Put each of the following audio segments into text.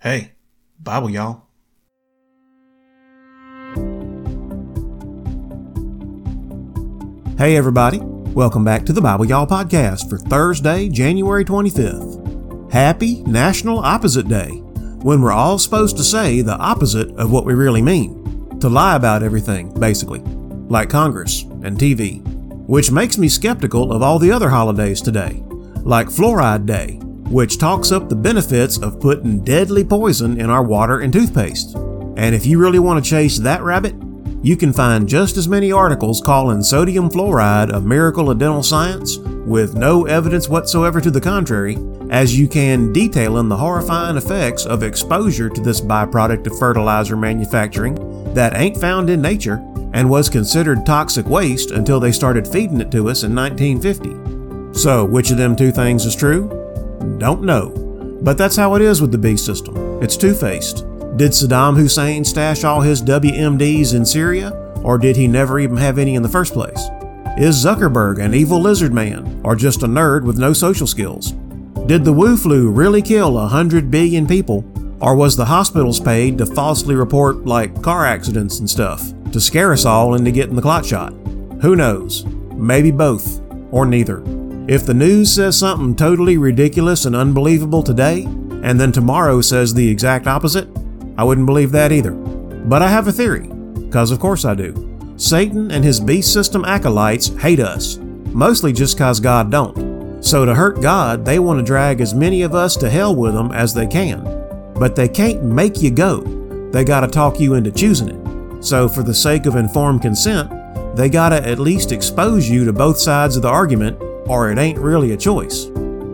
Hey, Bible, y'all. Hey, everybody. Welcome back to the Bible Y'all podcast for Thursday, January 25th. Happy National Opposite Day, when we're all supposed to say the opposite of what we really mean. To lie about everything, basically, like Congress and TV. Which makes me skeptical of all the other holidays today, like Fluoride Day, which talks up the benefits of putting deadly poison in our water and toothpaste. And if you really want to chase that rabbit, you can find just as many articles calling sodium fluoride a miracle of dental science with no evidence whatsoever to the contrary, as you can detailing the horrifying effects of exposure to this byproduct of fertilizer manufacturing that ain't found in nature and was considered toxic waste until they started feeding it to us in 1950. So, which of them two things is true? Don't know. But that's how it is with the B system. It's two faced. Did Saddam Hussein stash all his WMDs in Syria, or did he never even have any in the first place? Is Zuckerberg an evil lizard man, or just a nerd with no social skills? Did the Wu flu really kill 100 billion people, or was the hospitals paid to falsely report, like, car accidents and stuff, to scare us all into getting the clot shot? Who knows? Maybe both, or neither. If the news says something totally ridiculous and unbelievable today, and then tomorrow says the exact opposite, I wouldn't believe that either. But I have a theory, because of course I do. Satan and his beast system acolytes hate us, mostly just because God don't. So to hurt God, they want to drag as many of us to hell with them as they can. But they can't make you go. They gotta talk you into choosing it. So for the sake of informed consent, they gotta at least expose you to both sides of the argument, or it ain't really a choice.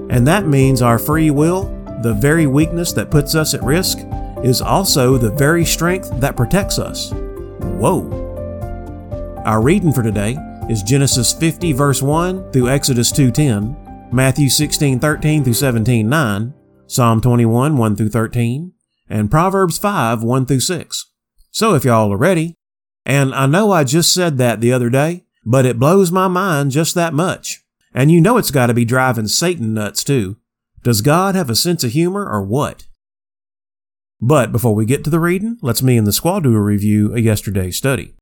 And that means our free will, the very weakness that puts us at risk, is also the very strength that protects us. Whoa. Our reading for today is Genesis 50 verse 1 through Exodus 2:10, Matthew 16:13 through 17:9, Psalm 21 1 through 13, and Proverbs 5 1 through 6. So if y'all are ready, and I know I just said that the other day, but it blows my mind just that much. And you know it's got to be driving Satan nuts too. Does God have a sense of humor or what? But before we get to the reading, let's me and the squad do a review of yesterday's study.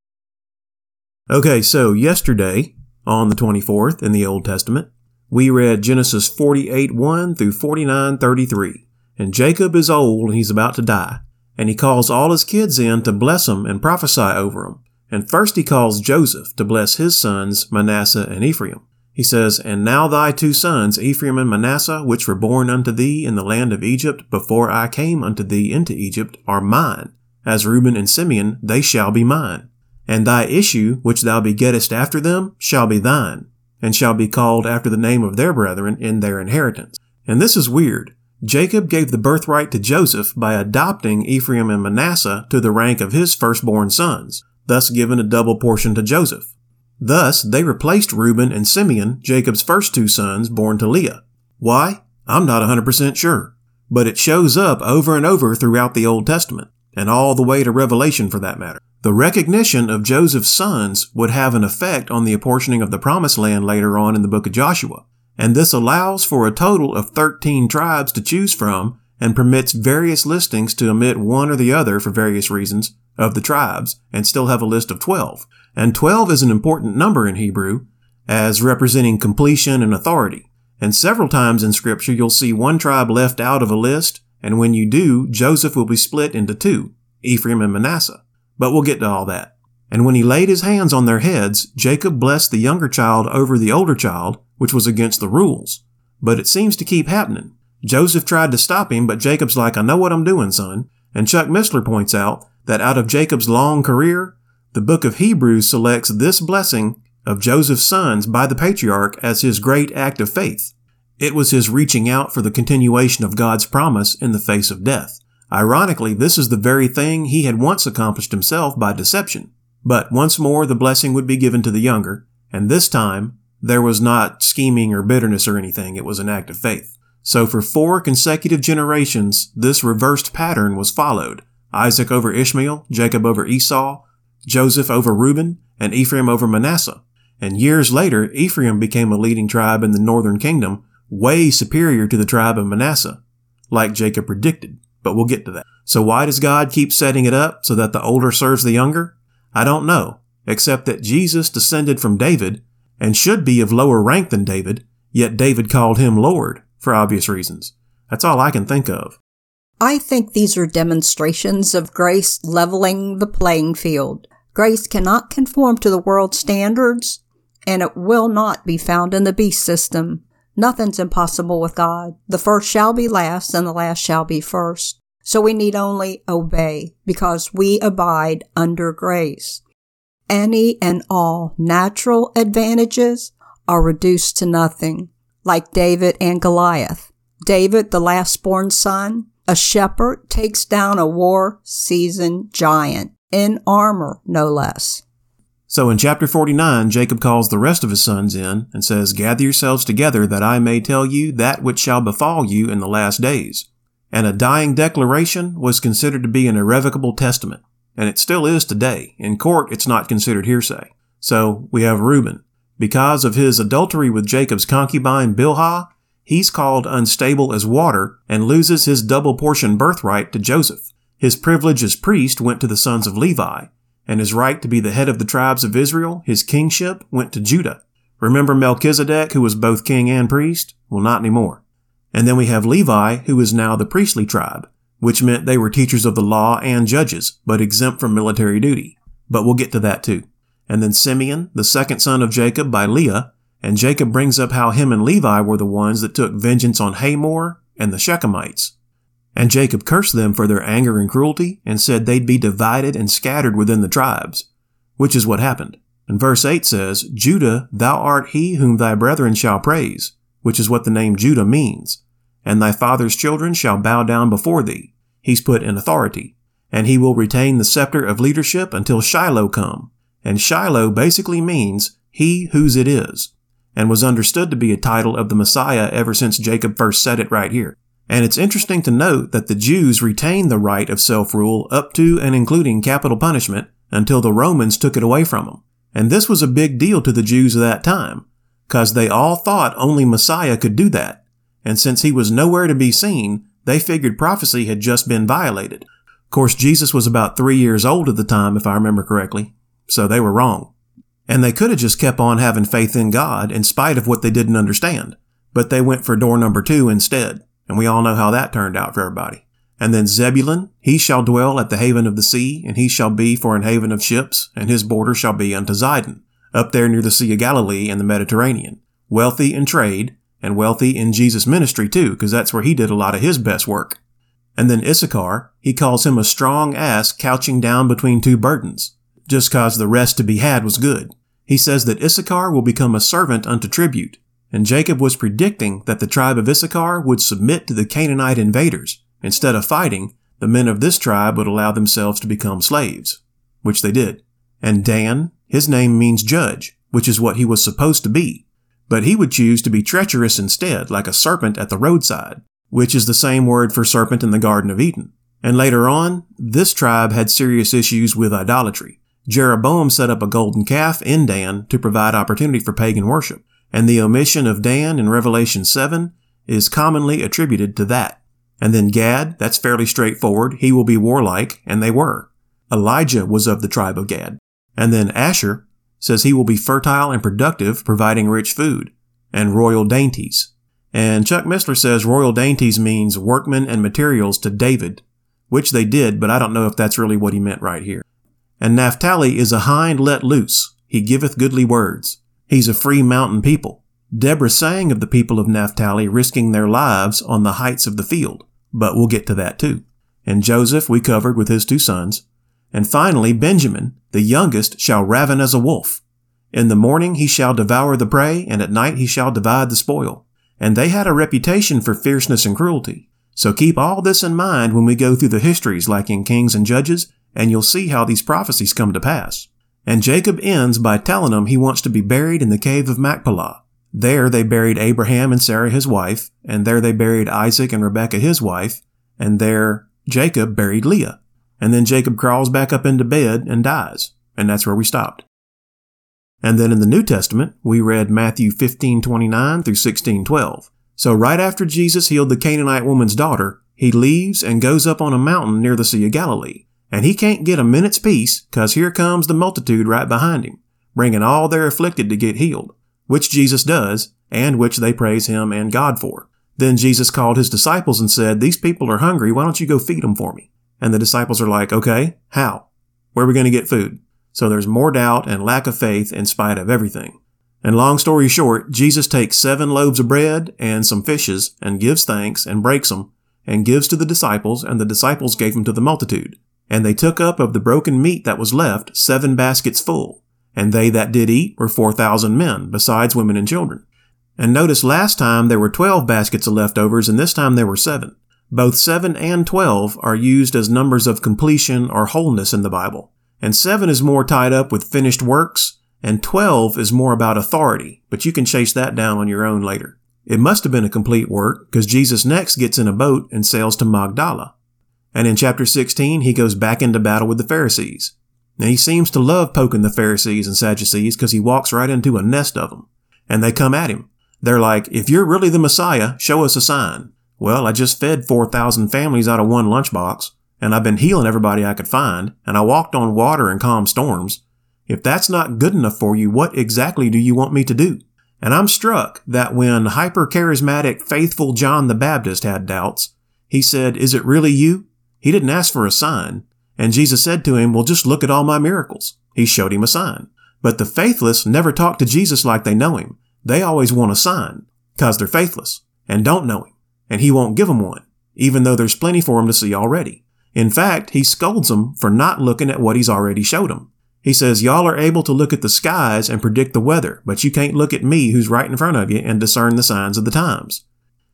Okay, so yesterday, on the 24th in the Old Testament, we read Genesis 48 1 through 49 33. And Jacob is old and he's about to die. And he calls all his kids in to bless him and prophesy over him. And first he calls Joseph to bless his sons, Manasseh and Ephraim. He says, And now thy two sons, Ephraim and Manasseh, which were born unto thee in the land of Egypt before I came unto thee into Egypt, are mine. As Reuben and Simeon, they shall be mine. And thy issue, which thou begettest after them, shall be thine, and shall be called after the name of their brethren in their inheritance. And this is weird. Jacob gave the birthright to Joseph by adopting Ephraim and Manasseh to the rank of his firstborn sons, thus giving a double portion to Joseph. Thus, they replaced Reuben and Simeon, Jacob's first two sons, born to Leah. Why? I'm not 100% sure. But it shows up over and over throughout the Old Testament, and all the way to Revelation for that matter. The recognition of Joseph's sons would have an effect on the apportioning of the Promised Land later on in the book of Joshua, and this allows for a total of 13 tribes to choose from and permits various listings to omit one or the other for various reasons of the tribes and still have a list of 12. And 12 is an important number in Hebrew as representing completion and authority. And several times in scripture you'll see one tribe left out of a list, and when you do, Joseph will be split into two, Ephraim and Manasseh. But we'll get to all that. And when he laid his hands on their heads, Jacob blessed the younger child over the older child, which was against the rules. But it seems to keep happening. Joseph tried to stop him, but Jacob's like, I know what I'm doing, son. And Chuck Missler points out that out of Jacob's long career, the book of Hebrews selects this blessing of Joseph's sons by the patriarch as his great act of faith. It was his reaching out for the continuation of God's promise in the face of death. Ironically, this is the very thing he had once accomplished himself by deception. But once more the blessing would be given to the younger, and this time there was not scheming or bitterness or anything, it was an act of faith. So for four consecutive generations, this reversed pattern was followed, Isaac over Ishmael, Jacob over Esau, Joseph over Reuben, and Ephraim over Manasseh. And years later, Ephraim became a leading tribe in the northern kingdom, way superior to the tribe of Manasseh, like Jacob predicted. but we'll get to that. So why does God keep setting it up so that the older serves the younger? I don't know, except that Jesus descended from David and should be of lower rank than David, yet David called him Lord for obvious reasons. That's all I can think of. I think these are demonstrations of grace leveling the playing field. Grace cannot conform to the world's standards, and it will not be found in the beast system. Nothing's impossible with God. The first shall be last, and the last shall be first. So we need only obey, because we abide under grace. Any and all natural advantages are reduced to nothing, like David and Goliath. David, the last born son, a shepherd, takes down a war seasoned giant in armor, no less. So in chapter 49, Jacob calls the rest of his sons in and says, Gather yourselves together that I may tell you that which shall befall you in the last days. And a dying declaration was considered to be an irrevocable testament. And it still is today. In court, it's not considered hearsay. So we have Reuben. Because of his adultery with Jacob's concubine Bilhah, he's called unstable as water and loses his double portion birthright to Joseph. His privilege as priest went to the sons of Levi, and his right to be the head of the tribes of Israel, his kingship, went to Judah. Remember Melchizedek, who was both king and priest? Well, not anymore. And then we have Levi, who is now the priestly tribe, which meant they were teachers of the law and judges, but exempt from military duty. But we'll get to that too. And then Simeon, the second son of Jacob by Leah, and Jacob brings up how him and Levi were the ones that took vengeance on Hamor and the Shechemites. And Jacob cursed them for their anger and cruelty and said they'd be divided and scattered within the tribes, which is what happened. And verse 8 says, Judah, thou art he whom thy brethren shall praise, which is what the name Judah means. And thy father's children shall bow down before thee. He's put in authority. And he will retain the scepter of leadership until Shiloh come. And Shiloh basically means he whose it is, and was understood to be a title of the Messiah ever since Jacob first said it right here. And it's interesting to note that the Jews retained the right of self-rule up to and including capital punishment until the Romans took it away from them. And this was a big deal to the Jews of that time, cause they all thought only Messiah could do that. And since he was nowhere to be seen, they figured prophecy had just been violated. Of course, Jesus was about three years old at the time, if I remember correctly, so they were wrong. And they could have just kept on having faith in God in spite of what they didn't understand, but they went for door number two instead. And we all know how that turned out for everybody. And then Zebulun, he shall dwell at the haven of the sea, and he shall be for an haven of ships, and his border shall be unto Zidon, up there near the Sea of Galilee and the Mediterranean. Wealthy in trade, and wealthy in Jesus' ministry too, because that's where he did a lot of his best work. And then Issachar, he calls him a strong ass couching down between two burdens, just cause the rest to be had was good. He says that Issachar will become a servant unto tribute, and Jacob was predicting that the tribe of Issachar would submit to the Canaanite invaders. Instead of fighting, the men of this tribe would allow themselves to become slaves, which they did. And Dan, his name means judge, which is what he was supposed to be. But he would choose to be treacherous instead, like a serpent at the roadside, which is the same word for serpent in the Garden of Eden. And later on, this tribe had serious issues with idolatry. Jeroboam set up a golden calf in Dan to provide opportunity for pagan worship and the omission of Dan in Revelation 7 is commonly attributed to that. And then Gad, that's fairly straightforward. He will be warlike, and they were. Elijah was of the tribe of Gad. And then Asher says he will be fertile and productive, providing rich food and royal dainties. And Chuck Missler says royal dainties means workmen and materials to David, which they did, but I don't know if that's really what he meant right here. And Naphtali is a hind let loose. He giveth goodly words. He's a free mountain people. Deborah sang of the people of Naphtali risking their lives on the heights of the field, but we'll get to that too. And Joseph we covered with his two sons. And finally, Benjamin, the youngest, shall raven as a wolf. In the morning he shall devour the prey, and at night he shall divide the spoil. And they had a reputation for fierceness and cruelty. So keep all this in mind when we go through the histories like in Kings and Judges, and you'll see how these prophecies come to pass. And Jacob ends by telling them he wants to be buried in the cave of Machpelah. There they buried Abraham and Sarah his wife, and there they buried Isaac and Rebekah his wife, and there Jacob buried Leah. And then Jacob crawls back up into bed and dies. And that's where we stopped. And then in the New Testament, we read Matthew 15:29 through 16:12. So right after Jesus healed the Canaanite woman's daughter, he leaves and goes up on a mountain near the Sea of Galilee. And he can't get a minute's peace, cause here comes the multitude right behind him, bringing all their afflicted to get healed, which Jesus does, and which they praise him and God for. Then Jesus called his disciples and said, These people are hungry, why don't you go feed them for me? And the disciples are like, Okay, how? Where are we going to get food? So there's more doubt and lack of faith in spite of everything. And long story short, Jesus takes seven loaves of bread and some fishes and gives thanks and breaks them and gives to the disciples and the disciples gave them to the multitude. And they took up of the broken meat that was left seven baskets full. And they that did eat were four thousand men, besides women and children. And notice last time there were twelve baskets of leftovers and this time there were seven. Both seven and twelve are used as numbers of completion or wholeness in the Bible. And seven is more tied up with finished works, and twelve is more about authority, but you can chase that down on your own later. It must have been a complete work because Jesus next gets in a boat and sails to Magdala. And in chapter 16, he goes back into battle with the Pharisees. Now he seems to love poking the Pharisees and Sadducees because he walks right into a nest of them. And they come at him. They're like, if you're really the Messiah, show us a sign. Well, I just fed 4,000 families out of one lunchbox, and I've been healing everybody I could find, and I walked on water and calm storms. If that's not good enough for you, what exactly do you want me to do? And I'm struck that when hyper charismatic, faithful John the Baptist had doubts, he said, Is it really you? He didn't ask for a sign. And Jesus said to him, Well, just look at all my miracles. He showed him a sign. But the faithless never talk to Jesus like they know him. They always want a sign, cause they're faithless and don't know him. And he won't give them one, even though there's plenty for them to see already. In fact, he scolds them for not looking at what he's already showed them. He says, Y'all are able to look at the skies and predict the weather, but you can't look at me who's right in front of you and discern the signs of the times.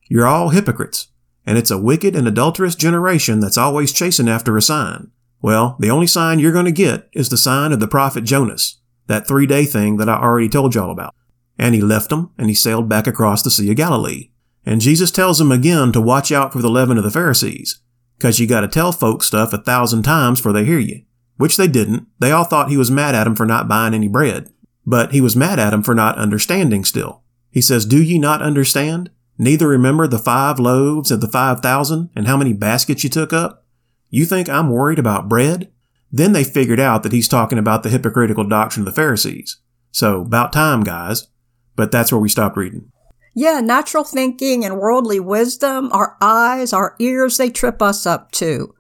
You're all hypocrites, and it's a wicked and adulterous generation that's always chasing after a sign. Well, the only sign you're going to get is the sign of the prophet Jonas, that three day thing that I already told y'all about. And he left them and he sailed back across the Sea of Galilee. And Jesus tells them again to watch out for the leaven of the Pharisees, cause you gotta tell folks stuff a thousand times for they hear you which they didn't. They all thought he was mad at him for not buying any bread. But he was mad at him for not understanding still. He says, Do ye not understand? Neither remember the five loaves of the five thousand and how many baskets you took up? You think I'm worried about bread? Then they figured out that he's talking about the hypocritical doctrine of the Pharisees. So, about time, guys. But that's where we stopped reading. Yeah, natural thinking and worldly wisdom, our eyes, our ears, they trip us up too.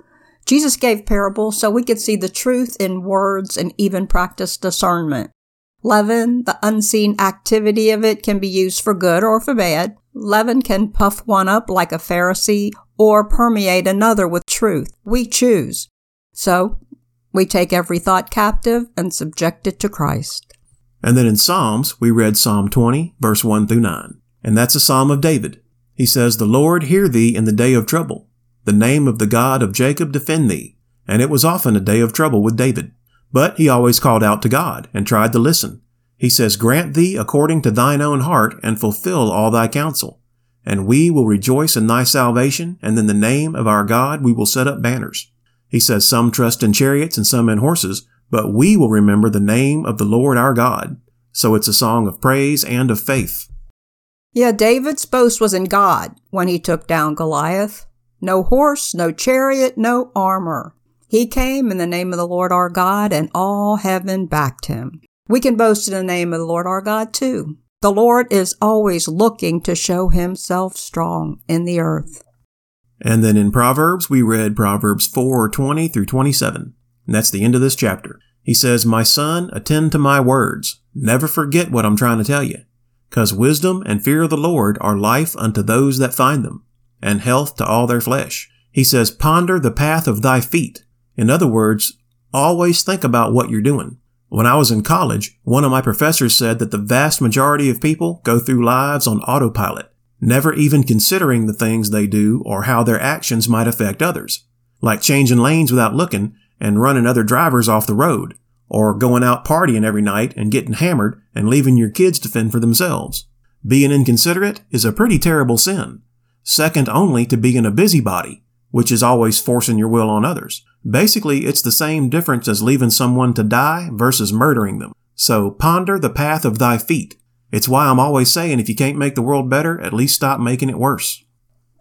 Jesus gave parables so we could see the truth in words and even practice discernment. Leaven, the unseen activity of it, can be used for good or for bad. Leaven can puff one up like a Pharisee or permeate another with truth. We choose. So, we take every thought captive and subject it to Christ. And then in Psalms, we read Psalm 20, verse 1 through 9. And that's a psalm of David. He says, The Lord hear thee in the day of trouble. The name of the God of Jacob defend thee. And it was often a day of trouble with David. But he always called out to God and tried to listen. He says, Grant thee according to thine own heart and fulfill all thy counsel. And we will rejoice in thy salvation, and in the name of our God we will set up banners. He says, Some trust in chariots and some in horses, but we will remember the name of the Lord our God. So it's a song of praise and of faith. Yeah, David's boast was in God when he took down Goliath. No horse, no chariot, no armor. He came in the name of the Lord our God, and all heaven backed him. We can boast in the name of the Lord our God too. The Lord is always looking to show himself strong in the earth. And then in Proverbs, we read Proverbs 4 20 through 27. And that's the end of this chapter. He says, My son, attend to my words. Never forget what I'm trying to tell you. Cause wisdom and fear of the Lord are life unto those that find them and health to all their flesh. He says, ponder the path of thy feet. In other words, always think about what you're doing. When I was in college, one of my professors said that the vast majority of people go through lives on autopilot, never even considering the things they do or how their actions might affect others, like changing lanes without looking and running other drivers off the road, or going out partying every night and getting hammered and leaving your kids to fend for themselves. Being inconsiderate is a pretty terrible sin second only to being a busybody, which is always forcing your will on others. Basically, it's the same difference as leaving someone to die versus murdering them. So ponder the path of thy feet. It's why I'm always saying if you can't make the world better, at least stop making it worse.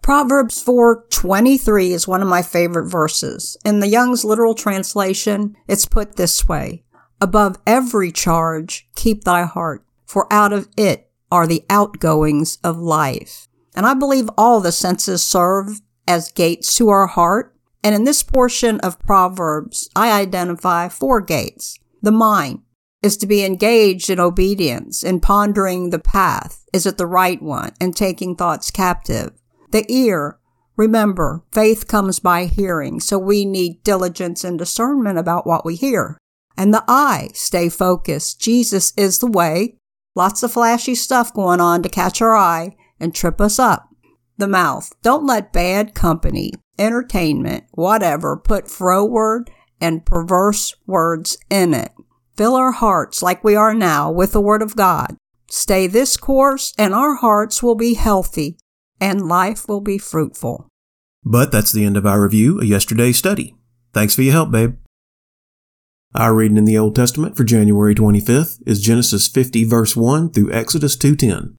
Proverbs 4:23 is one of my favorite verses. In the Young's literal translation, it's put this way: Above every charge, keep thy heart, for out of it are the outgoings of life. And I believe all the senses serve as gates to our heart. And in this portion of Proverbs, I identify four gates. The mind is to be engaged in obedience, in pondering the path. Is it the right one? And taking thoughts captive. The ear, remember, faith comes by hearing, so we need diligence and discernment about what we hear. And the eye, stay focused. Jesus is the way. Lots of flashy stuff going on to catch our eye and trip us up. The mouth, don't let bad company, entertainment, whatever, put froward and perverse words in it. Fill our hearts like we are now with the Word of God. Stay this course, and our hearts will be healthy and life will be fruitful. But that's the end of our review of yesterday's study. Thanks for your help, babe. Our reading in the Old Testament for January 25th is Genesis 50 verse 1 through Exodus 2:10.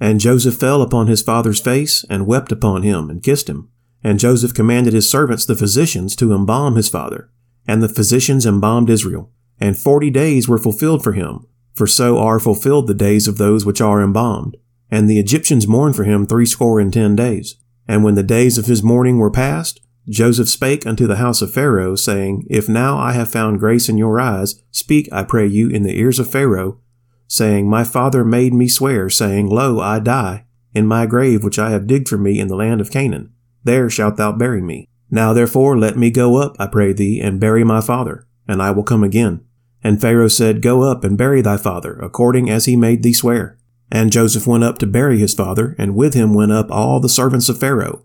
And Joseph fell upon his father's face and wept upon him and kissed him. And Joseph commanded his servants the physicians to embalm his father. And the physicians embalmed Israel. And forty days were fulfilled for him, for so are fulfilled the days of those which are embalmed. And the Egyptians mourned for him threescore and ten days. And when the days of his mourning were past, Joseph spake unto the house of Pharaoh, saying, If now I have found grace in your eyes, speak, I pray you, in the ears of Pharaoh, saying, My father made me swear, saying, Lo, I die, in my grave which I have digged for me in the land of Canaan. There shalt thou bury me. Now therefore let me go up, I pray thee, and bury my father, and I will come again. And Pharaoh said, Go up and bury thy father, according as he made thee swear. And Joseph went up to bury his father, and with him went up all the servants of Pharaoh,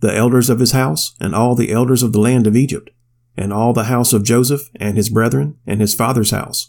the elders of his house, and all the elders of the land of Egypt, and all the house of Joseph, and his brethren, and his father's house.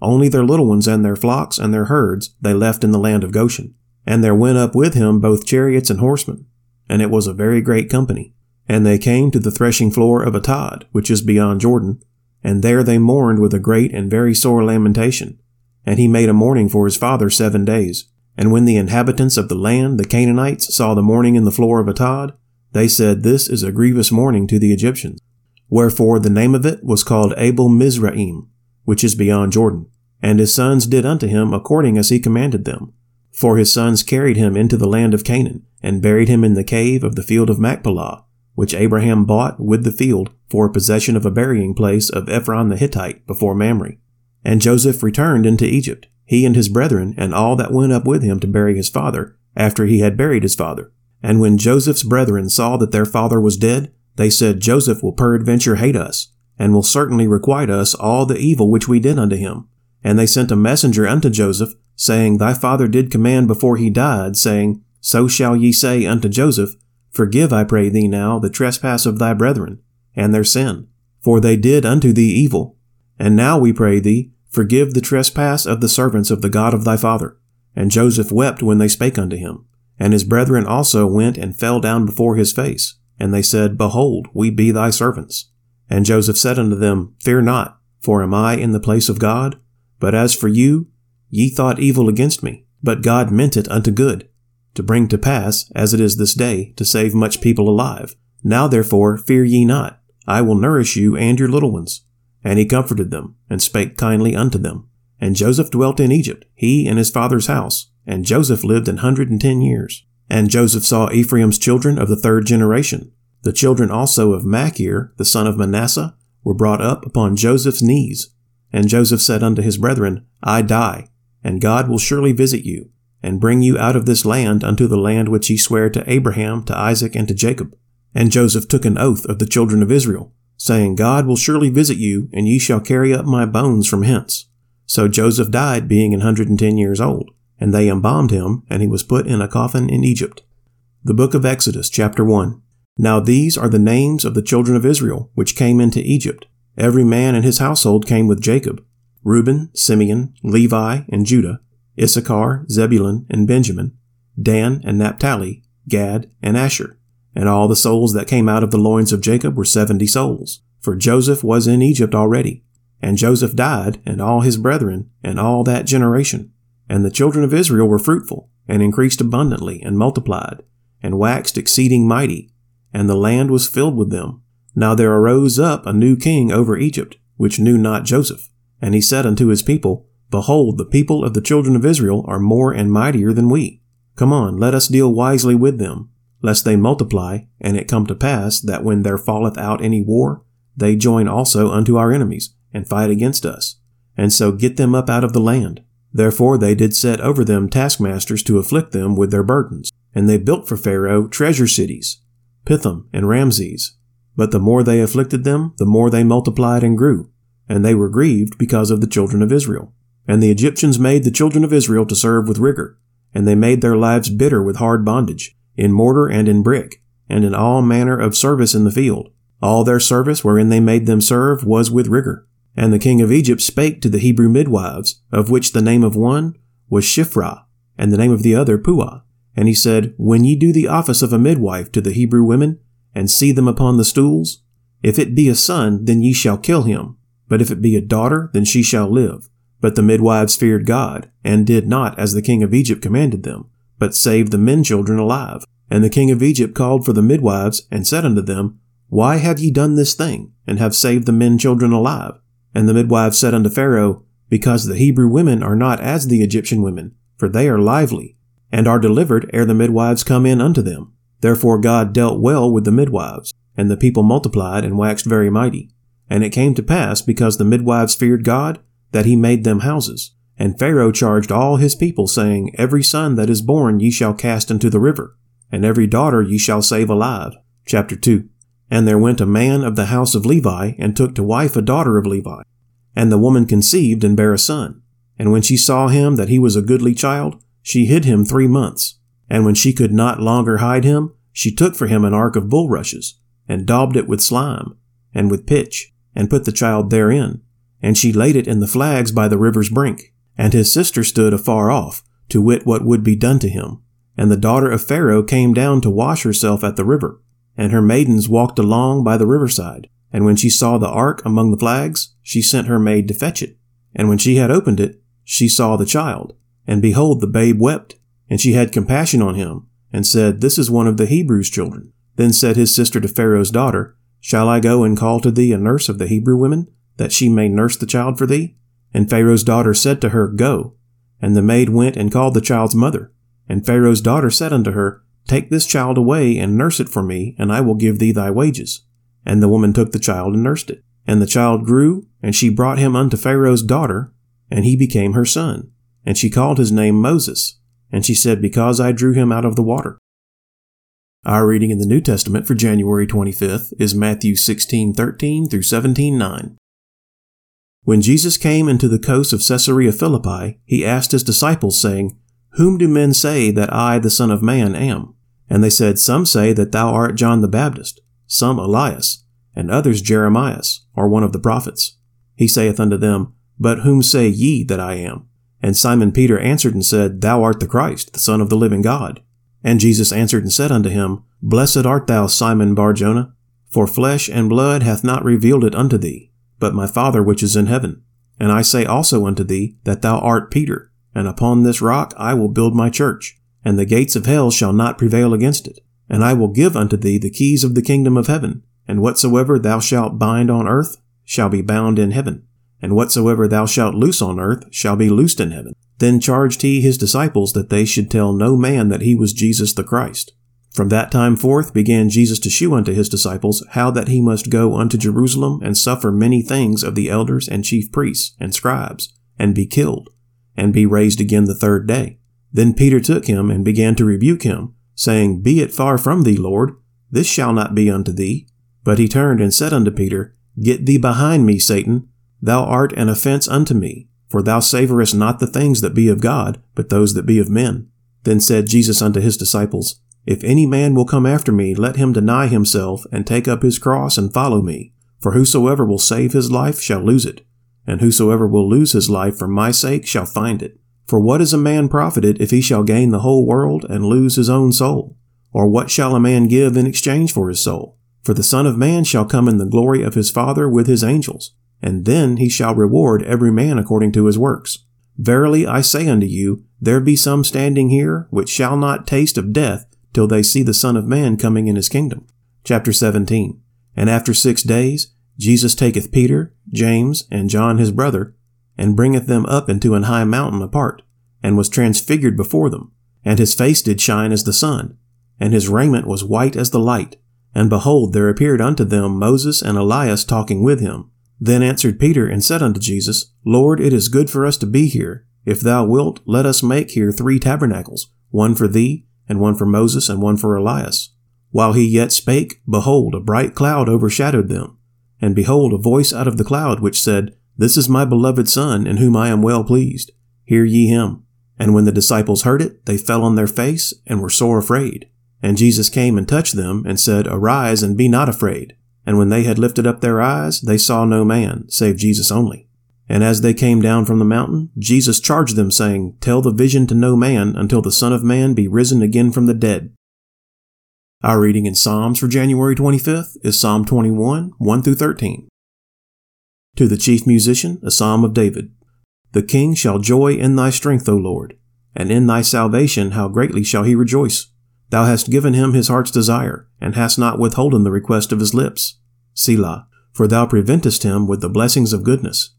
Only their little ones and their flocks and their herds they left in the land of Goshen. And there went up with him both chariots and horsemen, and it was a very great company. And they came to the threshing floor of Atad, which is beyond Jordan, and there they mourned with a great and very sore lamentation. And he made a mourning for his father seven days. And when the inhabitants of the land, the Canaanites, saw the mourning in the floor of Atad, they said, This is a grievous mourning to the Egyptians. Wherefore the name of it was called Abel Mizraim, which is beyond Jordan. And his sons did unto him according as he commanded them. For his sons carried him into the land of Canaan, and buried him in the cave of the field of Machpelah, which Abraham bought with the field for possession of a burying place of Ephron the Hittite before Mamre. And Joseph returned into Egypt, he and his brethren, and all that went up with him to bury his father, after he had buried his father. And when Joseph's brethren saw that their father was dead, they said, Joseph will peradventure hate us, and will certainly requite us all the evil which we did unto him. And they sent a messenger unto Joseph, saying, Thy father did command before he died, saying, So shall ye say unto Joseph, Forgive, I pray thee now, the trespass of thy brethren, and their sin, for they did unto thee evil. And now we pray thee, forgive the trespass of the servants of the God of thy father. And Joseph wept when they spake unto him. And his brethren also went and fell down before his face. And they said, Behold, we be thy servants. And Joseph said unto them, Fear not, for am I in the place of God? But as for you, ye thought evil against me, but God meant it unto good, to bring to pass, as it is this day, to save much people alive. Now therefore fear ye not, I will nourish you and your little ones. And he comforted them, and spake kindly unto them. And Joseph dwelt in Egypt, he and his father's house, and Joseph lived an hundred and ten years. And Joseph saw Ephraim's children of the third generation. The children also of Machir, the son of Manasseh, were brought up upon Joseph's knees. And Joseph said unto his brethren, I die, and God will surely visit you, and bring you out of this land unto the land which he sware to Abraham, to Isaac, and to Jacob. And Joseph took an oath of the children of Israel, saying, God will surely visit you, and ye shall carry up my bones from hence. So Joseph died, being an hundred and ten years old, and they embalmed him, and he was put in a coffin in Egypt. The book of Exodus, chapter 1. Now these are the names of the children of Israel, which came into Egypt. Every man and his household came with Jacob. Reuben, Simeon, Levi, and Judah, Issachar, Zebulun, and Benjamin, Dan and Naphtali, Gad, and Asher. And all the souls that came out of the loins of Jacob were seventy souls, for Joseph was in Egypt already. And Joseph died, and all his brethren, and all that generation. And the children of Israel were fruitful, and increased abundantly, and multiplied. and waxed exceeding mighty, and the land was filled with them. Now there arose up a new king over Egypt, which knew not Joseph. And he said unto his people, Behold, the people of the children of Israel are more and mightier than we. Come on, let us deal wisely with them, lest they multiply, and it come to pass that when there falleth out any war, they join also unto our enemies, and fight against us, and so get them up out of the land. Therefore they did set over them taskmasters to afflict them with their burdens. And they built for Pharaoh treasure cities, Pithom and Ramses. But the more they afflicted them, the more they multiplied and grew. And they were grieved because of the children of Israel. And the Egyptians made the children of Israel to serve with rigor. And they made their lives bitter with hard bondage, in mortar and in brick, and in all manner of service in the field. All their service wherein they made them serve was with rigor. And the king of Egypt spake to the Hebrew midwives, of which the name of one was Shiphrah, and the name of the other Puah. And he said, When ye do the office of a midwife to the Hebrew women, and see them upon the stools, if it be a son, then ye shall kill him. But if it be a daughter, then she shall live. But the midwives feared God, and did not as the king of Egypt commanded them, but saved the men children alive. And the king of Egypt called for the midwives, and said unto them, Why have ye done this thing, and have saved the men children alive? And the midwives said unto Pharaoh, Because the Hebrew women are not as the Egyptian women, for they are lively, and are delivered ere the midwives come in unto them. Therefore God dealt well with the midwives, and the people multiplied and waxed very mighty. And it came to pass, because the midwives feared God, that he made them houses. And Pharaoh charged all his people, saying, Every son that is born ye shall cast into the river, and every daughter ye shall save alive. Chapter 2. And there went a man of the house of Levi, and took to wife a daughter of Levi. And the woman conceived and bare a son. And when she saw him that he was a goodly child, she hid him three months. And when she could not longer hide him, she took for him an ark of bulrushes, and daubed it with slime, and with pitch, and put the child therein. And she laid it in the flags by the river's brink. And his sister stood afar off, to wit what would be done to him. And the daughter of Pharaoh came down to wash herself at the river and her maidens walked along by the riverside. And when she saw the ark among the flags, she sent her maid to fetch it. And when she had opened it, she saw the child. And behold, the babe wept. And she had compassion on him, and said, This is one of the Hebrews' children. Then said his sister to Pharaoh's daughter, Shall I go and call to thee a nurse of the Hebrew women, that she may nurse the child for thee? And Pharaoh's daughter said to her, Go. And the maid went and called the child's mother. And Pharaoh's daughter said unto her, Take this child away and nurse it for me, and I will give thee thy wages. And the woman took the child and nursed it. And the child grew, and she brought him unto Pharaoh's daughter, and he became her son. And she called his name Moses. And she said, Because I drew him out of the water. Our reading in the New Testament for January 25th is Matthew 16:13 through 17:9. When Jesus came into the coast of Caesarea Philippi, he asked his disciples, saying, Whom do men say that I, the Son of Man, am? And they said, Some say that thou art John the Baptist, some Elias, and others Jeremias, or one of the prophets. He saith unto them, But whom say ye that I am? And Simon Peter answered and said, Thou art the Christ, the Son of the living God. And Jesus answered and said unto him, Blessed art thou, Simon Barjona, for flesh and blood hath not revealed it unto thee, but my Father which is in heaven. And I say also unto thee that thou art Peter, and upon this rock I will build my church, and the gates of hell shall not prevail against it. And I will give unto thee the keys of the kingdom of heaven, and whatsoever thou shalt bind on earth shall be bound in heaven, and whatsoever thou shalt loose on earth shall be loosed in heaven. Then charged he his disciples that they should tell no man that he was Jesus the Christ. From that time forth began Jesus to shew unto his disciples how that he must go unto Jerusalem and suffer many things of the elders and chief priests and scribes, and be killed, and be raised again the third day. Then Peter took him and began to rebuke him, saying, Be it far from thee, Lord, this shall not be unto thee. But he turned and said unto Peter, Get thee behind me, Satan. Thou art an offense unto me, for thou savorest not the things that be of God, but those that be of men. Then said Jesus unto his disciples, If any man will come after me, let him deny himself, and take up his cross, and follow me. For whosoever will save his life shall lose it, and whosoever will lose his life for my sake shall find it. For what is a man profited if he shall gain the whole world and lose his own soul? Or what shall a man give in exchange for his soul? For the Son of Man shall come in the glory of his Father with his angels, and then he shall reward every man according to his works. Verily I say unto you, there be some standing here which shall not taste of death till they see the Son of Man coming in his kingdom. Chapter 17. And after six days, Jesus taketh Peter, James, and John his brother, and bringeth them up into an high mountain apart, and was transfigured before them. And his face did shine as the sun, and his raiment was white as the light. And behold, there appeared unto them Moses and Elias talking with him. Then answered Peter and said unto Jesus, Lord, it is good for us to be here. If thou wilt, let us make here three tabernacles, one for thee, and one for Moses, and one for Elias. While he yet spake, behold, a bright cloud overshadowed them. And behold, a voice out of the cloud which said, This is my beloved Son, in whom I am well pleased. Hear ye him. And when the disciples heard it, they fell on their face, and were sore afraid. And Jesus came and touched them, and said, Arise, and be not afraid. And when they had lifted up their eyes, they saw no man, save Jesus only. And as they came down from the mountain, Jesus charged them, saying, Tell the vision to no man until the Son of Man be risen again from the dead. Our reading in Psalms for January 25th is Psalm 21, 1 through 13. To the chief musician, a psalm of David. The king shall joy in thy strength, O Lord, and in thy salvation how greatly shall he rejoice. Thou hast given him his heart's desire, and hast not withholden the request of his lips. Selah, for thou preventest him with the blessings of goodness.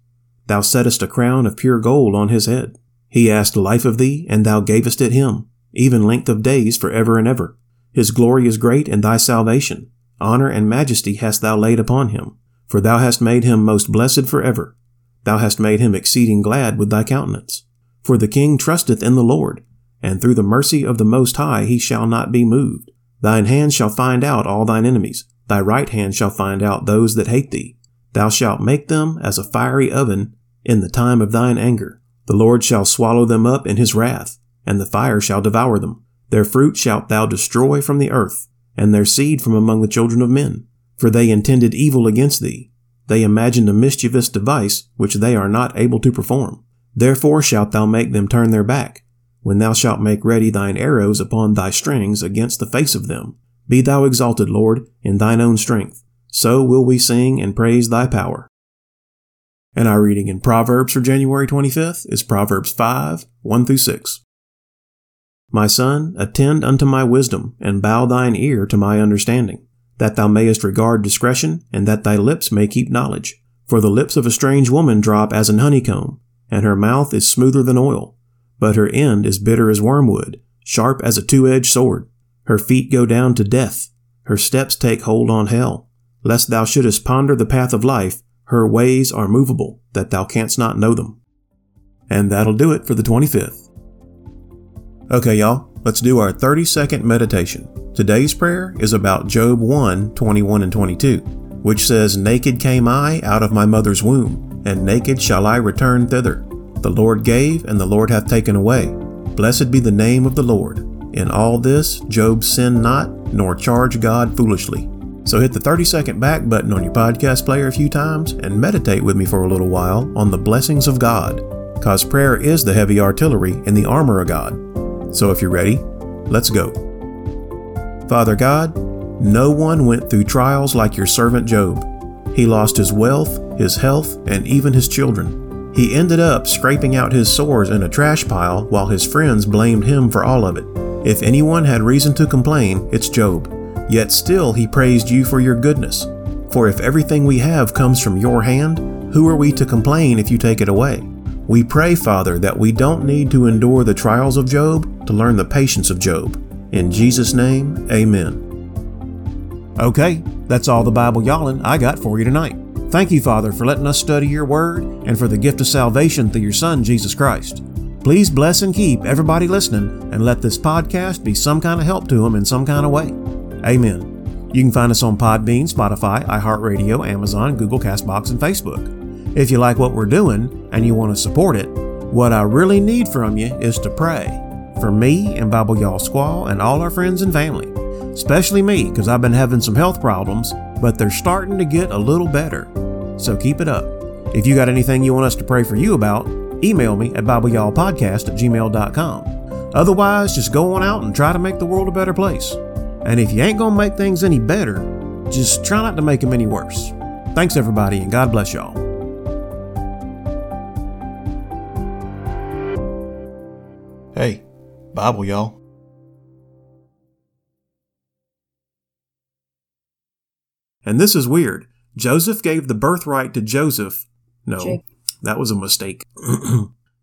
Thou settest a crown of pure gold on his head. He asked life of thee, and thou gavest it him, even length of days for ever and ever. His glory is great in thy salvation. Honor and majesty hast thou laid upon him, for thou hast made him most blessed for ever. Thou hast made him exceeding glad with thy countenance. For the king trusteth in the Lord, and through the mercy of the Most High he shall not be moved. Thine hand shall find out all thine enemies, thy right hand shall find out those that hate thee. Thou shalt make them as a fiery oven in the time of thine anger. The Lord shall swallow them up in his wrath, and the fire shall devour them. Their fruit shalt thou destroy from the earth, and their seed from among the children of men. For they intended evil against thee. They imagined a mischievous device which they are not able to perform. Therefore shalt thou make them turn their back, when thou shalt make ready thine arrows upon thy strings against the face of them. Be thou exalted, Lord, in thine own strength. So will we sing and praise thy power. And our reading in Proverbs for January 25th is Proverbs 5, 1 through 6. My son, attend unto my wisdom, and bow thine ear to my understanding, that thou mayest regard discretion, and that thy lips may keep knowledge. For the lips of a strange woman drop as an honeycomb, and her mouth is smoother than oil but her end is bitter as wormwood, sharp as a two-edged sword. Her feet go down to death, her steps take hold on hell. Lest thou shouldest ponder the path of life, her ways are movable, that thou canst not know them. And that'll do it for the 25th. Okay, y'all, let's do our 30 second meditation. Today's prayer is about Job 1 21 and 22, which says, Naked came I out of my mother's womb, and naked shall I return thither. The Lord gave, and the Lord hath taken away. Blessed be the name of the Lord. In all this, Job sinned not, nor charged God foolishly. So hit the 30 second back button on your podcast player a few times and meditate with me for a little while on the blessings of God, cause prayer is the heavy artillery in the armor of God. So if you're ready, let's go. Father God, no one went through trials like your servant Job. He lost his wealth, his health, and even his children. He ended up scraping out his sores in a trash pile while his friends blamed him for all of it. If anyone had reason to complain, it's Job. Yet still he praised you for your goodness. For if everything we have comes from your hand, who are we to complain if you take it away? We pray, Father, that we don't need to endure the trials of Job to learn the patience of Job. In Jesus' name, amen. Okay, that's all the Bible yawling I got for you tonight. Thank you, Father, for letting us study your word and for the gift of salvation through your Son, Jesus Christ. Please bless and keep everybody listening and let this podcast be some kind of help to them in some kind of way. Amen. You can find us on Podbean, Spotify, iHeartRadio, Amazon, Google Castbox, and Facebook. If you like what we're doing and you want to support it, what I really need from you is to pray for me and Bible Y'all Squall and all our friends and family, especially me because I've been having some health problems but they're starting to get a little better. So keep it up. If you got anything you want us to pray for you about, email me at BibleYallPodcast at gmail.com. Otherwise, just go on out and try to make the world a better place. And if you ain't going to make things any better, just try not to make them any worse. Thanks, everybody, and God bless y'all. Hey, Bible, y'all. And this is weird. Joseph gave the birthright to Joseph. No, Jake. that was a mistake.